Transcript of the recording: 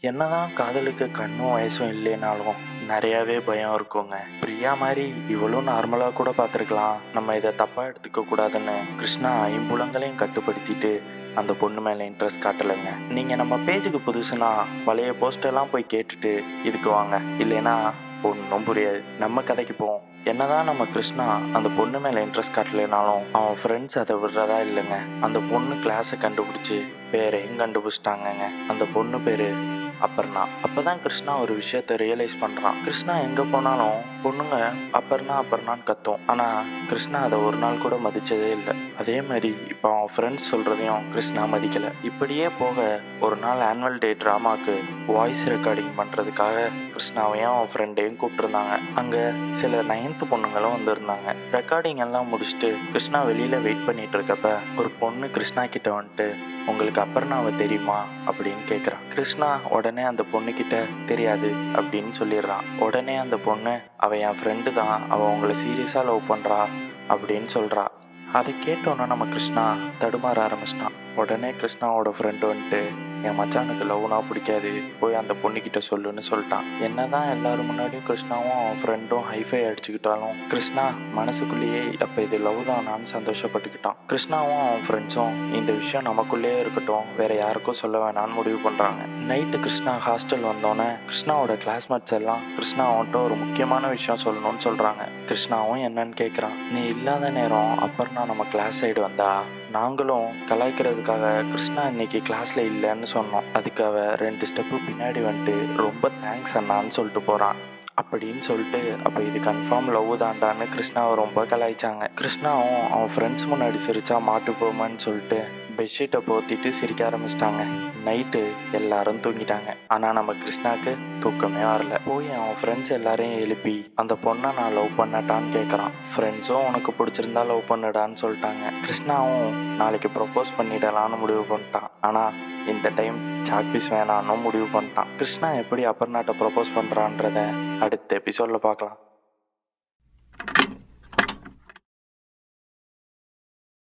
என்னதான் காதலுக்கு கண்ணும் வயசும் இல்லைனாலும் நிறையாவே பயம் இருக்குங்க. பிரியா மாதிரி இவளும் நார்மலாக கூட பார்த்துருக்கலாம். நம்ம இதை தப்பாக எடுத்துக்க கூடாதுன்னு கிருஷ்ணா ஐம்புலங்களையும் கட்டுப்படுத்திட்டு அந்த பொண்ணு மேலே இன்ட்ரெஸ்ட் காட்டலைங்க. நீங்கள் நம்ம பேஜுக்கு புதுசுனா பழைய போஸ்டெல்லாம் போய் கேட்டுட்டு இதுக்கு வாங்க. இல்லைன்னா ஒன்றும் புரியாது. நம்ம கதைக்கு போவோம். என்னதான் நம்ம கிருஷ்ணா அந்த பொண்ணு மேலே இன்ட்ரெஸ்ட் காட்டலைனாலும் அவன் ஃப்ரெண்ட்ஸ் அதை விடுறதா இல்லைங்க. அந்த பொண்ணு கிளாஸை கண்டுபிடிச்சி பேரையும் கண்டுபிடிச்சிட்டாங்கங்க. அந்த பொண்ணு பேர் அப்பர்ணா. அப்பதான் கிருஷ்ணா ஒரு விஷயத்த ரியலைஸ் பண்றான். கிருஷ்ணா எங்க போனாலும் பொண்ணுங்க அப்பர்ணா அப்பர்ணான்னு கத்தும். ஆனா கிருஷ்ணா அதை ஒரு நாள் கூட மதிச்சதே இல்லை. அதே மாதிரி இப்போ அவன் ஃப்ரெண்ட்ஸ் சொல்றதையும் கிருஷ்ணா மதிக்கல. இப்படியே போக ஒரு நாள் ஆனுவல் டே ட்ராமாக்கு வாய்ஸ் ரெக்கார்டிங் பண்றதுக்காக கிருஷ்ணாவையும் அவன் ஃப்ரெண்டையும் கூப்பிட்டுருந்தாங்க. அங்க சில நைன்த் பொண்ணுங்களும் வந்திருந்தாங்க. ரெக்கார்டிங் எல்லாம் முடிச்சுட்டு கிருஷ்ணா வெளியில வெயிட் பண்ணிட்டு இருக்கப்ப ஒரு பொண்ணு கிருஷ்ணா கிட்ட வந்துட்டு உங்களுக்கு அப்பர்ணாவை தெரியுமா? அப்படின்னு கேட்குறான் கிருஷ்ணா உடனே உடனே அந்த பொண்ணுக்கிட்ட தெரியாது அப்படின்னு சொல்லிடுறான். உடனே அந்த பொண்ணு அவள் என் ஃப்ரெண்டு தான். அவள் உங்களை சீரியஸாக லவ் பண்ணுறா அப்படின்னு சொல்கிறா அதை கேட்டோன்னே நம்ம கிருஷ்ணா தடுமாற ஆரம்பிச்சிட்டான். உடனே கிருஷ்ணாவோட ஃப்ரெண்டு வந்துட்டு என் மச்சானுக்கு லவ்னா பிடிக்காது. போய் அந்த பொண்ணுக்கிட்ட சொல்லுன்னு சொல்லிட்டான். என்னதான் எல்லாரும் முன்னாடியும் கிருஷ்ணாவும் அவன் ஃப்ரெண்டும் ஹைஃபை அடிச்சுக்கிட்டாலும் கிருஷ்ணா மனசுக்குள்ளேயே அப்போ இது லவ் தானான்னு சந்தோஷப்பட்டுக்கிட்டான். கிருஷ்ணாவும் அவன் ஃப்ரெண்ட்ஸும் இந்த விஷயம் நமக்குள்ளேயே இருக்கட்டும். வேற யாருக்கும் சொல்ல வேணாம்னு முடிவு பண்ணுறாங்க நைட்டு கிருஷ்ணா ஹாஸ்டல் வந்தோடனே கிருஷ்ணாவோட கிளாஸ்மேட்ஸ் எல்லாம் கிருஷ்ணா அவன்கிட்ட ஒரு முக்கியமான விஷயம் சொல்லணும்னு சொல்கிறாங்க கிருஷ்ணாவும் என்னன்னு கேட்குறான் நீ இல்லாத நேரம் அப்புறம்னா நம்ம கிளாஸ் சைடு வந்தா நாங்களும் கலாய்க்கிறதுக்காக கிருஷ்ணா இன்னைக்கு கிளாஸ்ல இல்லைன்னு சொன்னோம். அதுக்காக ரெண்டு ஸ்டெப்பு பின்னாடி வந்துட்டு ரொம்ப தேங்க்ஸ் அண்ணான்னு சொல்லிட்டு போறான். அப்படின்னு சொல்லிட்டு அப்போ இது கன்ஃபார்ம் லவ் தாண்டான்னு கிருஷ்ணாவை ரொம்ப கலாய்ச்சாங்க. கிருஷ்ணாவும் அவன் ஃப்ரெண்ட்ஸ் முன்னாடி சிரிச்சா மாட்டு போமான்னு சொல்லிட்டு பெட்ஷீட்டை போத்திட்டு சிரிக்க ஆரம்பிச்சிட்டாங்க. நைட்டு எல்லாரும் தூங்கிட்டாங்க. ஆனால் நம்ம கிருஷ்ணாக்கு தூக்கமே வரல. போய் அவன் ஃப்ரெண்ட்ஸ் எல்லாரையும் எழுப்பி அந்த பொண்ணை நான் லவ் பண்ணட்டான்னு கேட்குறான் ஃப்ரெண்ட்ஸும் உனக்கு பிடிச்சிருந்தா லவ் பண்ணுடான்னு சொல்லிட்டாங்க. கிருஷ்ணாவும் நாளைக்கு ப்ரப்போஸ் பண்ணிடலான்னு முடிவு பண்ணிட்டான். ஆனால் இந்த டைம் சாக்பீஸ் வேணான்னு முடிவு பண்ணிட்டான். கிருஷ்ணா எப்படி அப்பர்நாட்டை ப்ரப்போஸ் பண்ணுறான்றத அடுத்த எபிசோடில் பார்க்கலாம்.